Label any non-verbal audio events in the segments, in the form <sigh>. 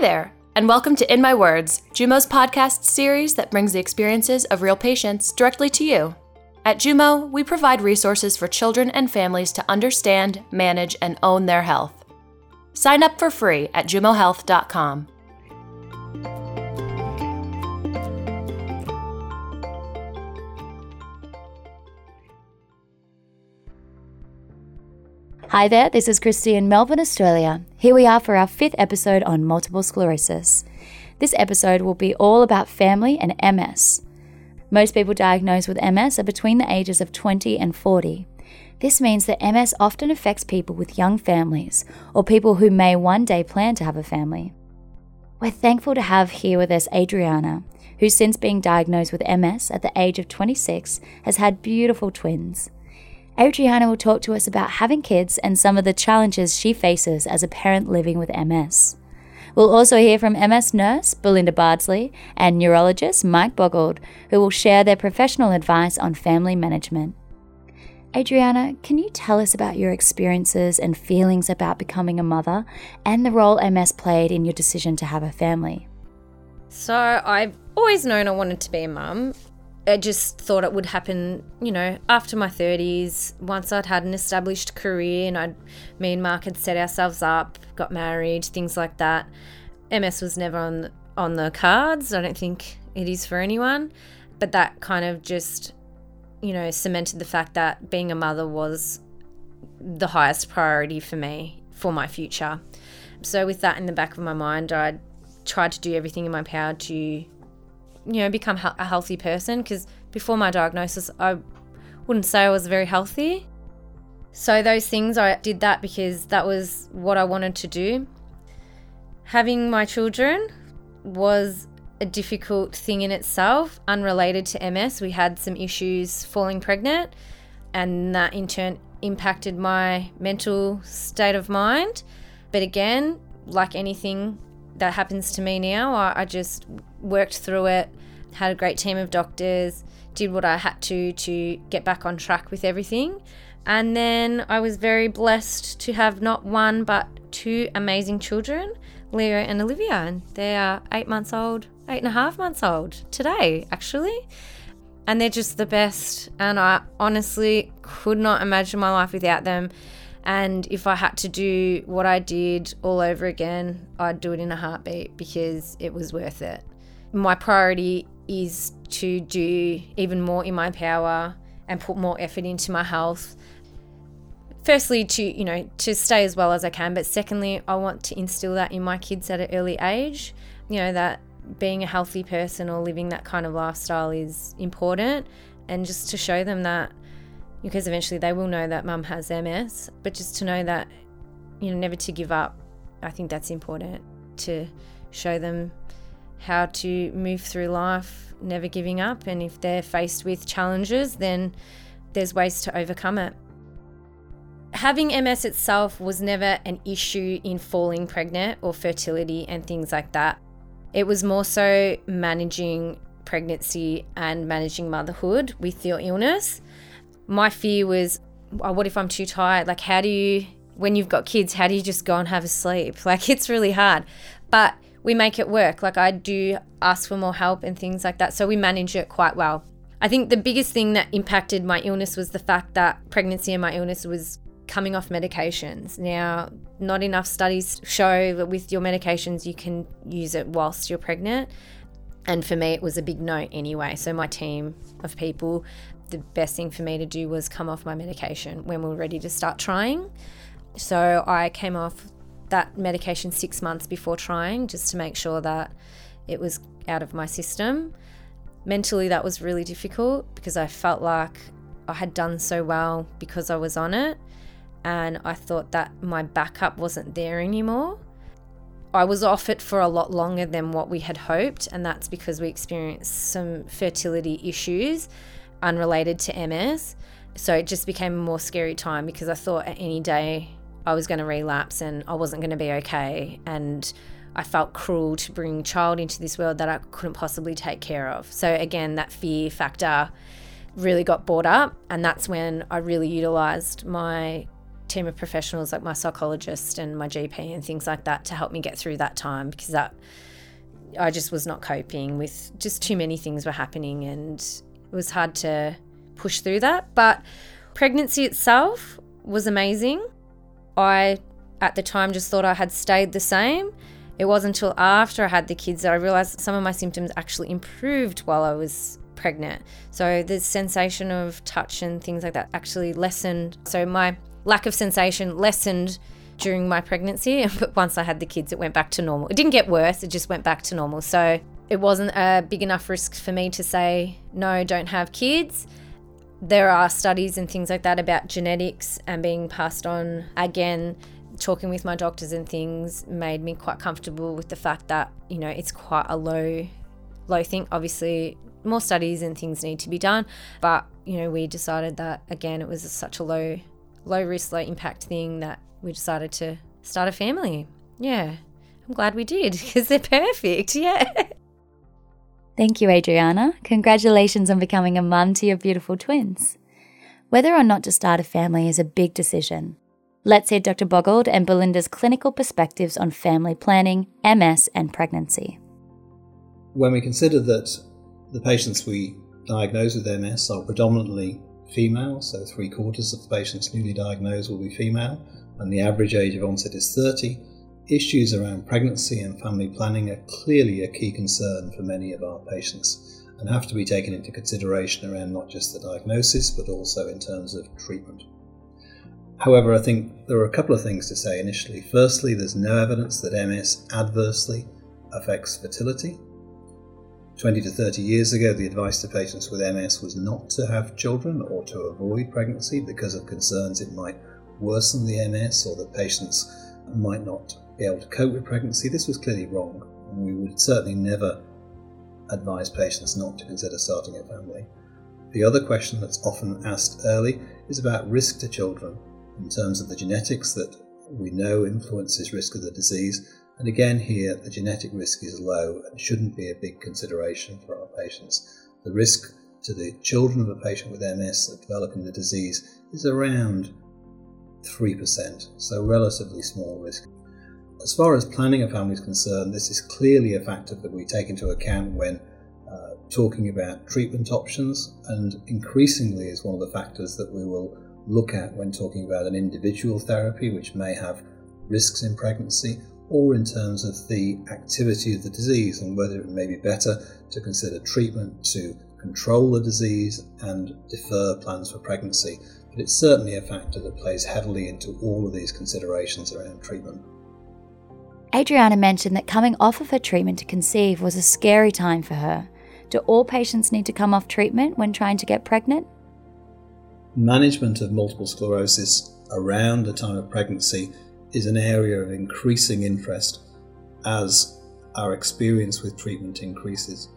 there, and welcome to In My Words, Jumo's podcast series that brings the experiences of real patients directly to you. At Jumo, we provide resources for children and families to understand, manage, and own their health. Sign up for free at jumohealth.com. Hi there, this is Christy in Melbourne, Australia. Here we are for our fifth episode on multiple sclerosis. This episode will be all about family and MS. Most people diagnosed with MS are between the ages of 20 and 40. This means that MS often affects people with young families or people who may one day plan to have a family. We're thankful to have here with us Adriana, who, since being diagnosed with MS at the age of 26, has had beautiful twins. Adriana will talk to us about having kids and some of the challenges she faces as a parent living with MS. We'll also hear from MS nurse Belinda Bardsley and neurologist Mike Boggild, who will share their professional advice on family management. Adriana, can you tell us about your experiences and feelings about becoming a mother and the role MS played in your decision to have a family? So, I've always known I wanted to be a mum. I just thought it would happen, you know, after my 30s, once I'd had an established career and I'd, me and Mark had set ourselves up, got married, things like that. MS was never on, on the cards. I don't think it is for anyone. But that kind of just, you know, cemented the fact that being a mother was the highest priority for me for my future. So, with that in the back of my mind, I tried to do everything in my power to you know, become a healthy person because before my diagnosis, I wouldn't say I was very healthy. So, those things, I did that because that was what I wanted to do. Having my children was a difficult thing in itself, unrelated to MS. We had some issues falling pregnant, and that in turn impacted my mental state of mind. But again, like anything that happens to me now, I, I just worked through it, had a great team of doctors, did what I had to to get back on track with everything. And then I was very blessed to have not one but two amazing children, Leo and Olivia. And they are eight months old, eight and a half months old today, actually. And they're just the best. And I honestly could not imagine my life without them. And if I had to do what I did all over again, I'd do it in a heartbeat because it was worth it. My priority is to do even more in my power and put more effort into my health. Firstly, to you know, to stay as well as I can, but secondly, I want to instill that in my kids at an early age. You know that being a healthy person or living that kind of lifestyle is important, and just to show them that because eventually they will know that mum has MS, but just to know that, you know, never to give up. I think that's important to show them how to move through life, never giving up. And if they're faced with challenges, then there's ways to overcome it. Having MS itself was never an issue in falling pregnant or fertility and things like that. It was more so managing pregnancy and managing motherhood with your illness my fear was, oh, what if I'm too tired? Like, how do you, when you've got kids, how do you just go and have a sleep? <laughs> Like, it's really hard. But we make it work. Like, I do ask for more help and things like that. So we manage it quite well. I think the biggest thing that impacted my illness was the fact that pregnancy and my illness was coming off medications. Now, not enough studies show that with your medications you can use it whilst you're pregnant. And for me, it was a big no anyway. So, my team of people the best thing for me to do was come off my medication when we were ready to start trying. So I came off that medication six months before trying just to make sure that it was out of my system. Mentally, that was really difficult because I felt like I had done so well because I was on it, and I thought that my backup wasn't there anymore. I was off it for a lot longer than what we had hoped, and that's because we experienced some fertility issues unrelated to MS. So it just became a more scary time because I thought at any day I was going to relapse and I wasn't going to be okay. And I felt cruel to bring a child into this world that I couldn't possibly take care of. So again, that fear factor really got brought up. And that's when I really utilized my team of professionals like my psychologist and my GP and things like that to help me get through that time because that I just was not coping with just too many things were happening and it was hard to push through that. But pregnancy itself was amazing. I at the time just thought I had stayed the same. It wasn't until after I had the kids that I realized some of my symptoms actually improved while I was pregnant. So the sensation of touch and things like that actually lessened. So my lack of sensation lessened during my pregnancy, <laughs> but once I had the kids, it went back to normal. It didn't get worse, it just went back to normal. So it wasn't a big enough risk for me to say, no, don't have kids. There are studies and things like that about genetics and being passed on. Again, talking with my doctors and things made me quite comfortable with the fact that, you know, it's quite a low, low thing. Obviously, more studies and things need to be done. But, you know, we decided that, again, it was such a low, low risk, low impact thing that we decided to start a family. Yeah. I'm glad we did <laughs> because they're perfect. Yeah. Thank you, Adriana. Congratulations on becoming a mum to your beautiful twins. Whether or not to start a family is a big decision. Let's hear Dr. Boggild and Belinda's clinical perspectives on family planning, MS, and pregnancy. When we consider that the patients we diagnose with MS are predominantly female, so three quarters of the patients newly diagnosed will be female, and the average age of onset is 30, issues around pregnancy and family planning are clearly a key concern for many of our patients and have to be taken into consideration around not just the diagnosis but also in terms of treatment. However, I think there are a couple of things to say initially. Firstly, there's no evidence that MS adversely affects fertility. 20 to 30 years ago, the advice to patients with MS was not to have children or to avoid pregnancy because of concerns it might worsen the MS or that patients might not be able to cope with pregnancy. This was clearly wrong, and we would certainly never advise patients not to consider starting a family. The other question that's often asked early is about risk to children in terms of the genetics that we know influences risk of the disease and again, here the genetic risk is low and shouldn't be a big consideration for our patients. The risk to the children of a patient with MS of developing the disease is around 3%, so relatively small risk. As far as planning a family is concerned, this is clearly a factor that we take into account when uh, talking about treatment options, and increasingly is one of the factors that we will look at when talking about an individual therapy, which may have risks in pregnancy, or in terms of the activity of the disease and whether it may be better to consider treatment to control the disease and defer plans for pregnancy. But it's certainly a factor that plays heavily into all of these considerations around treatment. Adriana mentioned that coming off of her treatment to conceive was a scary time for her. Do all patients need to come off treatment when trying to get pregnant? Management of multiple sclerosis around the time of pregnancy is an area of increasing interest as our experience with treatment increases.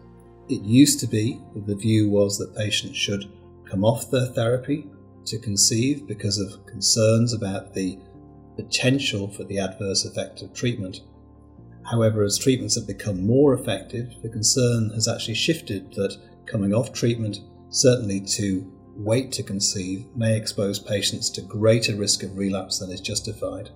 It used to be that the view was that patients should come off their therapy to conceive because of concerns about the potential for the adverse effect of treatment. However, as treatments have become more effective, the concern has actually shifted that coming off treatment, certainly to wait to conceive, may expose patients to greater risk of relapse than is justified.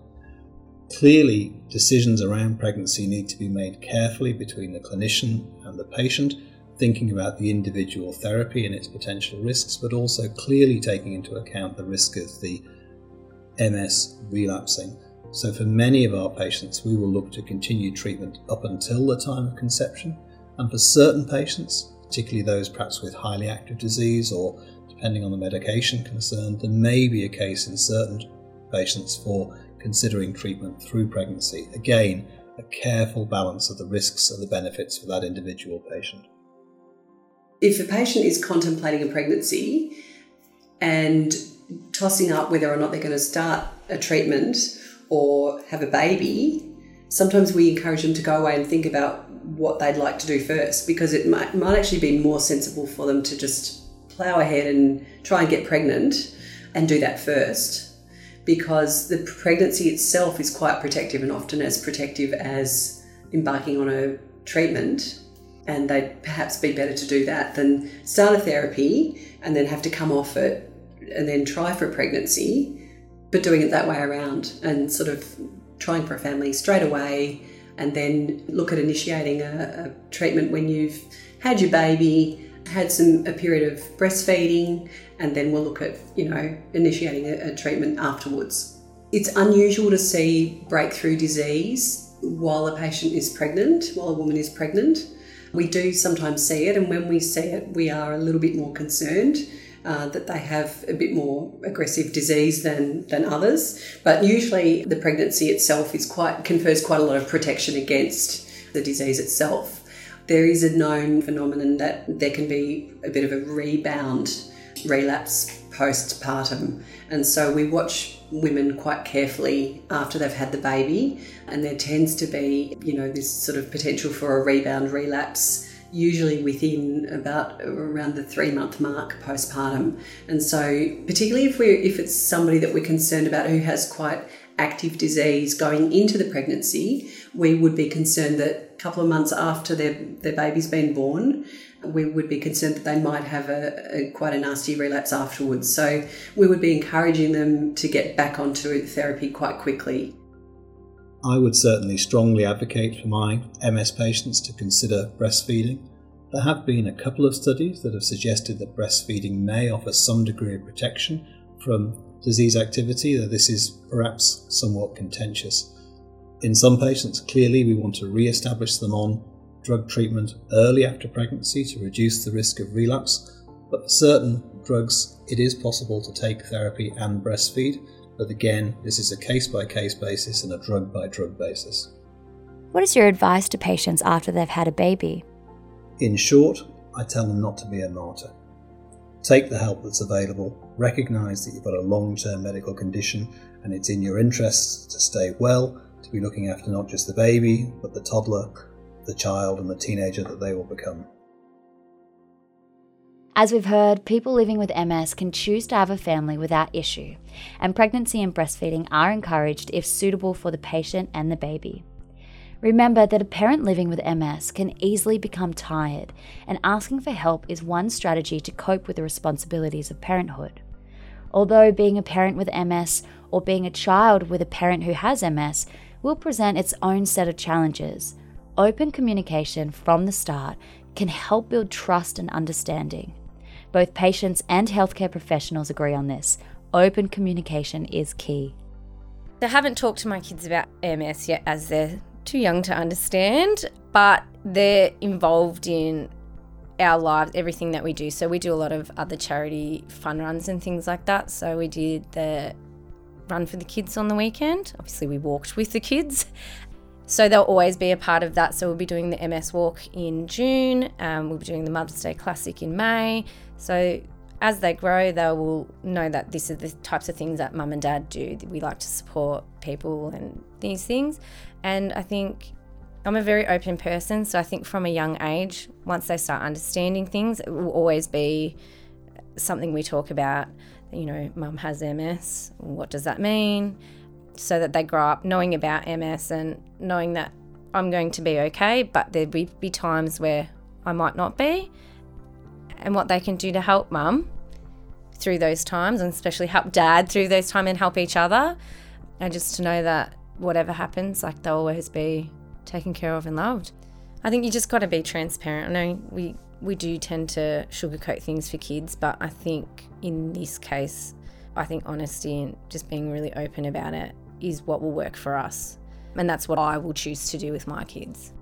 Clearly, decisions around pregnancy need to be made carefully between the clinician and the patient, thinking about the individual therapy and its potential risks, but also clearly taking into account the risk of the MS relapsing. So, for many of our patients, we will look to continue treatment up until the time of conception. And for certain patients, particularly those perhaps with highly active disease or depending on the medication concerned, there may be a case in certain patients for considering treatment through pregnancy. Again, a careful balance of the risks and the benefits for that individual patient. If a patient is contemplating a pregnancy and tossing up whether or not they're going to start a treatment or have a baby, sometimes we encourage them to go away and think about what they'd like to do first because it might, might actually be more sensible for them to just plow ahead and try and get pregnant and do that first because the pregnancy itself is quite protective and often as protective as embarking on a treatment. And they'd perhaps be better to do that than start a therapy and then have to come off it and then try for pregnancy but doing it that way around and sort of trying for a family straight away and then look at initiating a, a treatment when you've had your baby, had some a period of breastfeeding, and then we'll look at you know initiating a, a treatment afterwards. It's unusual to see breakthrough disease while a patient is pregnant, while a woman is pregnant. We do sometimes see it, and when we see it, we are a little bit more concerned uh, that they have a bit more aggressive disease than, than others. But usually, the pregnancy itself is quite confers quite a lot of protection against the disease itself. There is a known phenomenon that there can be a bit of a rebound relapse postpartum, and so we watch women quite carefully after they've had the baby, and there tends to be, you know, this sort of potential for a rebound relapse usually within about around the three month mark postpartum. And so, particularly if we if it's somebody that we're concerned about who has quite active disease going into the pregnancy, we would be concerned that a couple of months after their, their baby's been born, we would be concerned that they might have a, a, quite a nasty relapse afterwards. So we would be encouraging them to get back onto therapy quite quickly. I would certainly strongly advocate for my MS patients to consider breastfeeding. There have been a couple of studies that have suggested that breastfeeding may offer some degree of protection from disease activity, though this is perhaps somewhat contentious. In some patients, clearly we want to re establish them on drug treatment early after pregnancy to reduce the risk of relapse, but for certain drugs, it is possible to take therapy and breastfeed but again, this is a case by case basis and a drug by drug basis. What is your advice to patients after they've had a baby? In short, I tell them not to be a martyr. Take the help that's available, recognise that you've got a long term medical condition and it's in your interests to stay well, to be looking after not just the baby, but the toddler, the child, and the teenager that they will become. As we've heard, people living with MS can choose to have a family without issue, and pregnancy and breastfeeding are encouraged if suitable for the patient and the baby. Remember that a parent living with MS can easily become tired, and asking for help is one strategy to cope with the responsibilities of parenthood. Although being a parent with MS or being a child with a parent who has MS will present its own set of challenges, open communication from the start can help build trust and understanding. Both patients and healthcare professionals agree on this. Open communication is key. I haven't talked to my kids about MS yet as they're too young to understand, but they're involved in our lives, everything that we do. So we do a lot of other charity fun runs and things like that. So we did the run for the kids on the weekend. Obviously, we walked with the kids so they'll always be a part of that. So we'll be doing the MS Walk in June. Um, we'll be doing the Mother's Day Classic in May. So as they grow, they will know that this is the types of things that mum and dad do. We like to support people and these things. And I think I'm a very open person. So I think from a young age, once they start understanding things, it will always be something we talk about. You know, mum has MS. What does that mean? so that they grow up knowing about MS and knowing that I'm going to be okay, but there'd be, be times where I might not be. And what they can do to help mum through those times, and especially help dad through those times and help each other. And just to know that whatever happens, like they'll always be taken care of and loved. I think you just got to be transparent. I know we we do tend to sugarcoat things for kids, but I think in this case, I think honesty and just being really open about it is what will work for us. And that's what I will choose to do with my kids.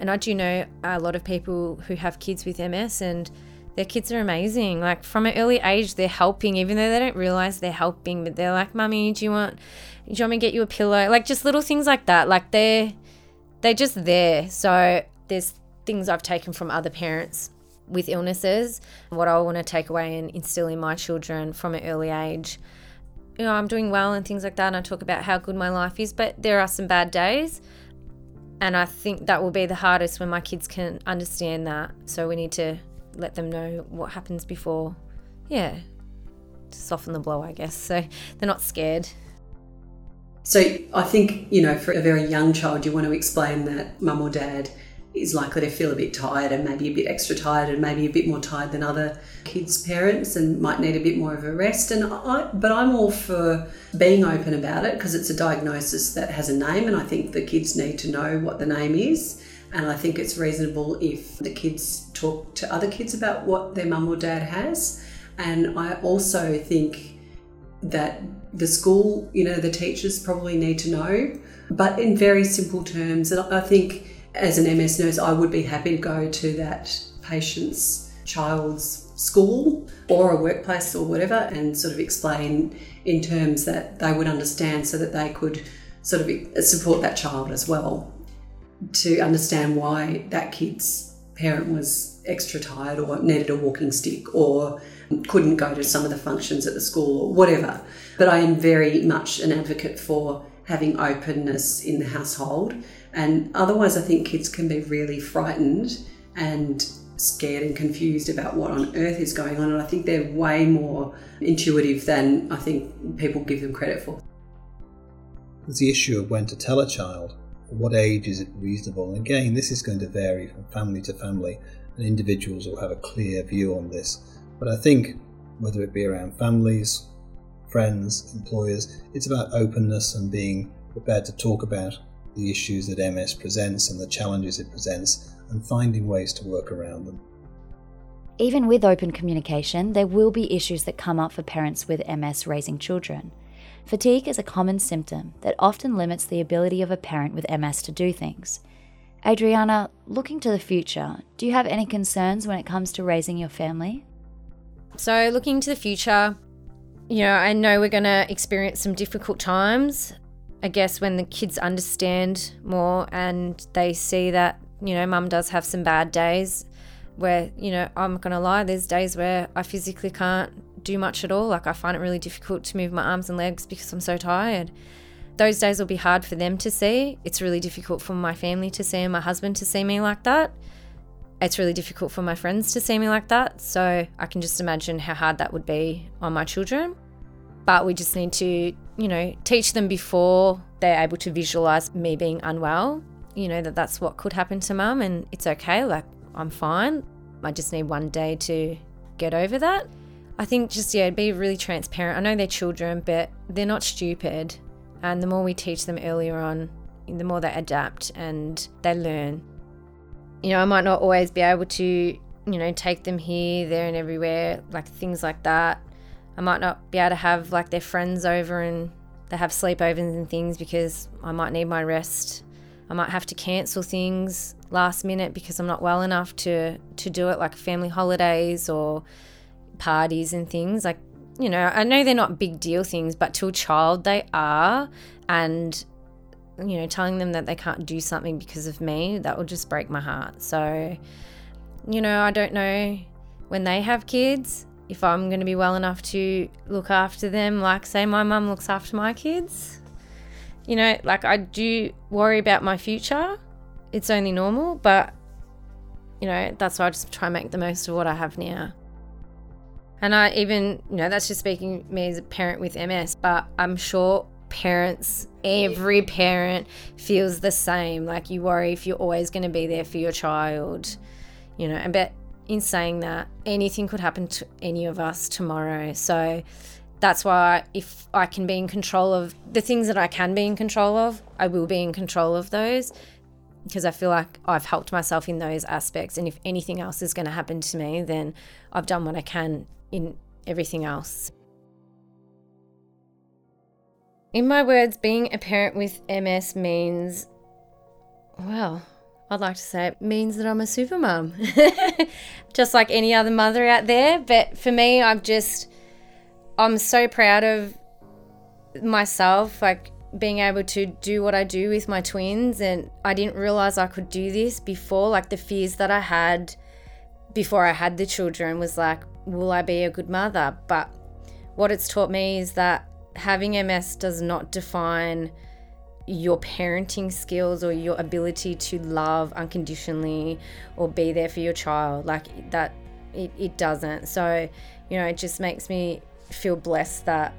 And I do know a lot of people who have kids with MS and their kids are amazing. Like from an early age, they're helping, even though they don't realize they're helping, but they're like, Mummy, do you want do you want me to get you a pillow? Like just little things like that. Like they're they're just there. So there's things I've taken from other parents with illnesses. What I want to take away and instill in my children from an early age you know, I'm doing well and things like that. And I talk about how good my life is, but there are some bad days. And I think that will be the hardest when my kids can understand that. So we need to let them know what happens before, yeah, to soften the blow, I guess. So they're not scared. So I think, you know, for a very young child, you want to explain that mum or dad is likely to feel a bit tired and maybe a bit extra tired and maybe a bit more tired than other kids' parents and might need a bit more of a rest. And I, but I'm all for being open about it because it's a diagnosis that has a name, and I think the kids need to know what the name is. And I think it's reasonable if the kids talk to other kids about what their mum or dad has. And I also think that the school, you know, the teachers probably need to know, but in very simple terms. And I think as an MS nurse, I would be happy to go to that patient's child's school or a workplace or whatever and sort of explain in terms that they would understand so that they could sort of support that child as well to understand why that kid's parent was extra tired or needed a walking stick or couldn't go to some of the functions at the school or whatever. But I am very much an advocate for having openness in the household. And otherwise, I think kids can be really frightened and scared and confused about what on earth is going on. And I think they're way more intuitive than I think people give them credit for. There's the issue of when to tell a child. At what age is it reasonable? And again, this is going to vary from family to family, and individuals will have a clear view on this. But I think whether it be around families, friends, employers. It's about openness and being prepared to talk about the issues that MS presents and the challenges it presents and finding ways to work around them. Even with open communication, there will be issues that come up for parents with MS raising children. Fatigue is a common symptom that often limits the ability of a parent with MS to do things. Adriana, looking to the future, do you have any concerns when it comes to raising your family? So, looking to the future, you know, I know we're going to experience some difficult times. I guess when the kids understand more and they see that, you know, mum does have some bad days where, you know, I'm going to lie, there's days where I physically can't do much at all. Like I find it really difficult to move my arms and legs because I'm so tired. Those days will be hard for them to see. It's really difficult for my family to see and my husband to see me like that. It's really difficult for my friends to see me like that. So I can just imagine how hard that would be on my children. But we just need to, you know, teach them before they're able to visualize me being unwell, you know, that that's what could happen to mum and it's okay. Like, I'm fine. I just need one day to get over that. I think just, yeah, be really transparent. I know they're children, but they're not stupid. And the more we teach them earlier on, the more they adapt and they learn you know, I might not always be able to, you know, take them here, there, and everywhere, like things like that. I might not be able to have like their friends over and they have sleepovers and things because I might need my rest. I might have to cancel things last minute because I'm not well enough to to do it, like family holidays or parties and things. Like, you know, I know they're not big deal things, but to a child they are, and you know, telling them that they can't do something because of me, that will just break my heart. So, you know, I don't know when they have kids if I'm going to be well enough to look after them, like, say, my mum looks after my kids. You know, like, I do worry about my future. It's only normal, but, you know, that's why I just try and make the most of what I have now. And I even, you know, that's just speaking me as a parent with MS, but I'm sure parents, every parent feels the same. Like you worry if you're always going to be there for your child, you know. And but in saying that, anything could happen to any of us tomorrow. So that's why if I can be in control of the things that I can be in control of, I will be in control of those because I feel like I've helped myself in those aspects. And if anything else is going to happen to me, then I've done what I can in everything else. In my words, being a parent with MS means, well, I'd like to say it means that I'm a super mum, <laughs> just like any other mother out there. But for me, I'm just, I'm so proud of myself, like being able to do what I do with my twins. And I didn't realize I could do this before. Like the fears that I had before I had the children was like, will I be a good mother? But what it's taught me is that having MS does not define your parenting skills or your ability to love unconditionally or be there for your child. Like that, it, it doesn't. So, you know, it just makes me feel blessed that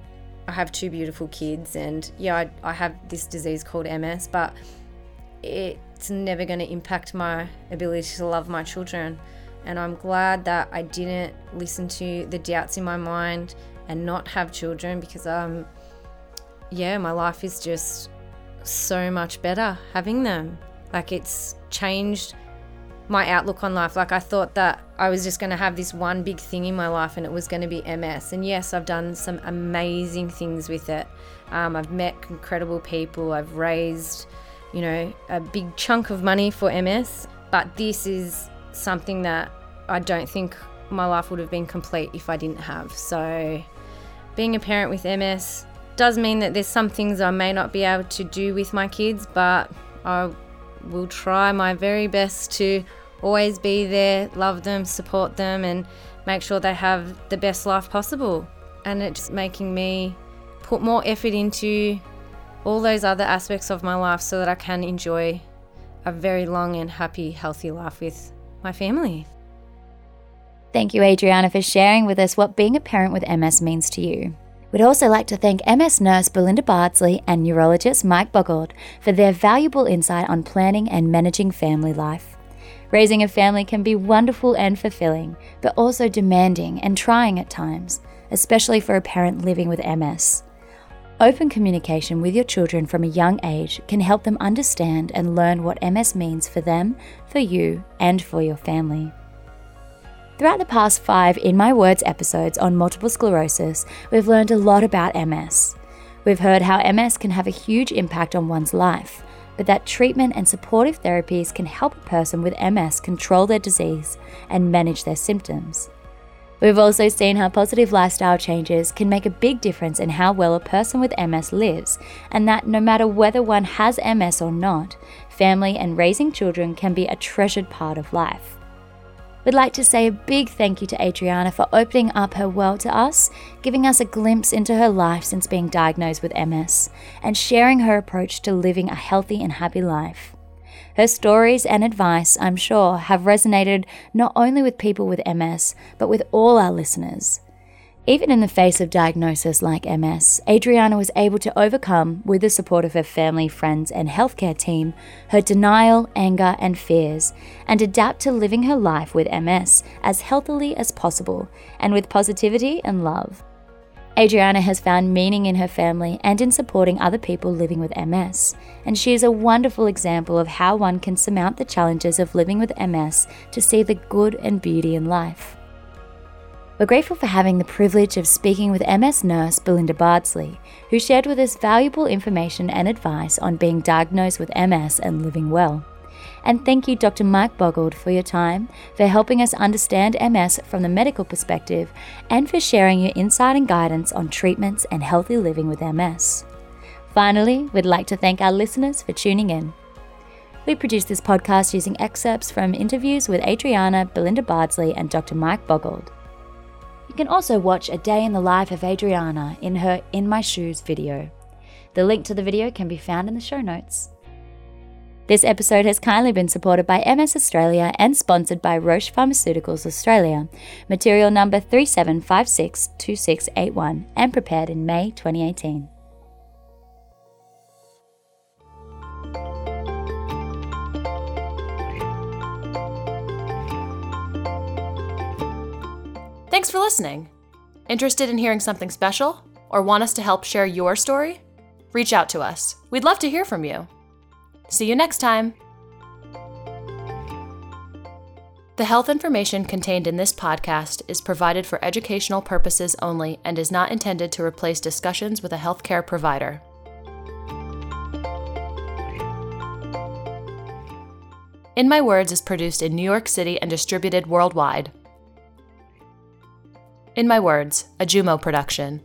I have two beautiful kids. And yeah, I, I have this disease called MS, but it it's never going to impact my ability to love my children. And I'm glad that I didn't listen to the doubts in my mind and not have children because, um, yeah, my life is just so much better having them. Like it's changed my outlook on life. Like I thought that I was just going to have this one big thing in my life and it was going to be MS. And yes, I've done some amazing things with it. Um, I've met incredible people. I've raised, you know, a big chunk of money for MS. But this is something that I don't think my life would have been complete if I didn't have. So being a parent with MS does mean that there's some things I may not be able to do with my kids, but I will try my very best to always be there, love them, support them, and make sure they have the best life possible. And it's making me put more effort into all those other aspects of my life so that I can enjoy a very long and happy, healthy life with my family. Thank you, Adriana, for sharing with us what being a parent with MS means to you. We'd also like to thank MS nurse Belinda Bardsley and neurologist Mike Boggild for their valuable insight on planning and managing family life. Raising a family can be wonderful and fulfilling, but also demanding and trying at times, especially for a parent living with MS. Open communication with your children from a young age can help them understand and learn what MS means for them, for you, and for your family. Throughout the past five In My Words episodes on multiple sclerosis, we've learned a lot about MS. We've heard how MS can have a huge impact on one's life, but that treatment and supportive therapies can help a person with MS control their disease and manage their symptoms. We've also seen how positive lifestyle changes can make a big difference in how well a person with MS lives, and that no matter whether one has MS or not, family and raising children can be a treasured part of life. We'd like to say a big thank you to Adriana for opening up her world to us, giving us a glimpse into her life since being diagnosed with MS, and sharing her approach to living a healthy and happy life. Her stories and advice, I'm sure, have resonated not only with people with MS, but with all our listeners. Even in the face of diagnosis like MS, Adriana was able to overcome, with the support of her family, friends, and healthcare team, her denial, anger, and fears, and adapt to living her life with MS as healthily as possible and with positivity and love. Adriana has found meaning in her family and in supporting other people living with MS, and she is a wonderful example of how one can surmount the challenges of living with MS to see the good and beauty in life. We're grateful for having the privilege of speaking with MS nurse Belinda Bardsley, who shared with us valuable information and advice on being diagnosed with MS and living well. And thank you, Dr. Mike Boggild, for your time, for helping us understand MS from the medical perspective, and for sharing your insight and guidance on treatments and healthy living with MS. Finally, we'd like to thank our listeners for tuning in. We produce this podcast using excerpts from interviews with Adriana, Belinda Bardsley, and Dr. Mike Boggild. You can also watch a day in the life of Adriana in her In My Shoes video. The link to the video can be found in the show notes. This episode has kindly been supported by MS Australia and sponsored by Roche Pharmaceuticals Australia, material number 37562681 and prepared in May 2018. Thanks for listening. Interested in hearing something special? Or want us to help share your story? Reach out to us. We'd love to hear from you. See you next time. The health information contained in this podcast is provided for educational purposes only and is not intended to replace discussions with a healthcare provider. In My Words is produced in New York City and distributed worldwide. In My Words, a Jumo production.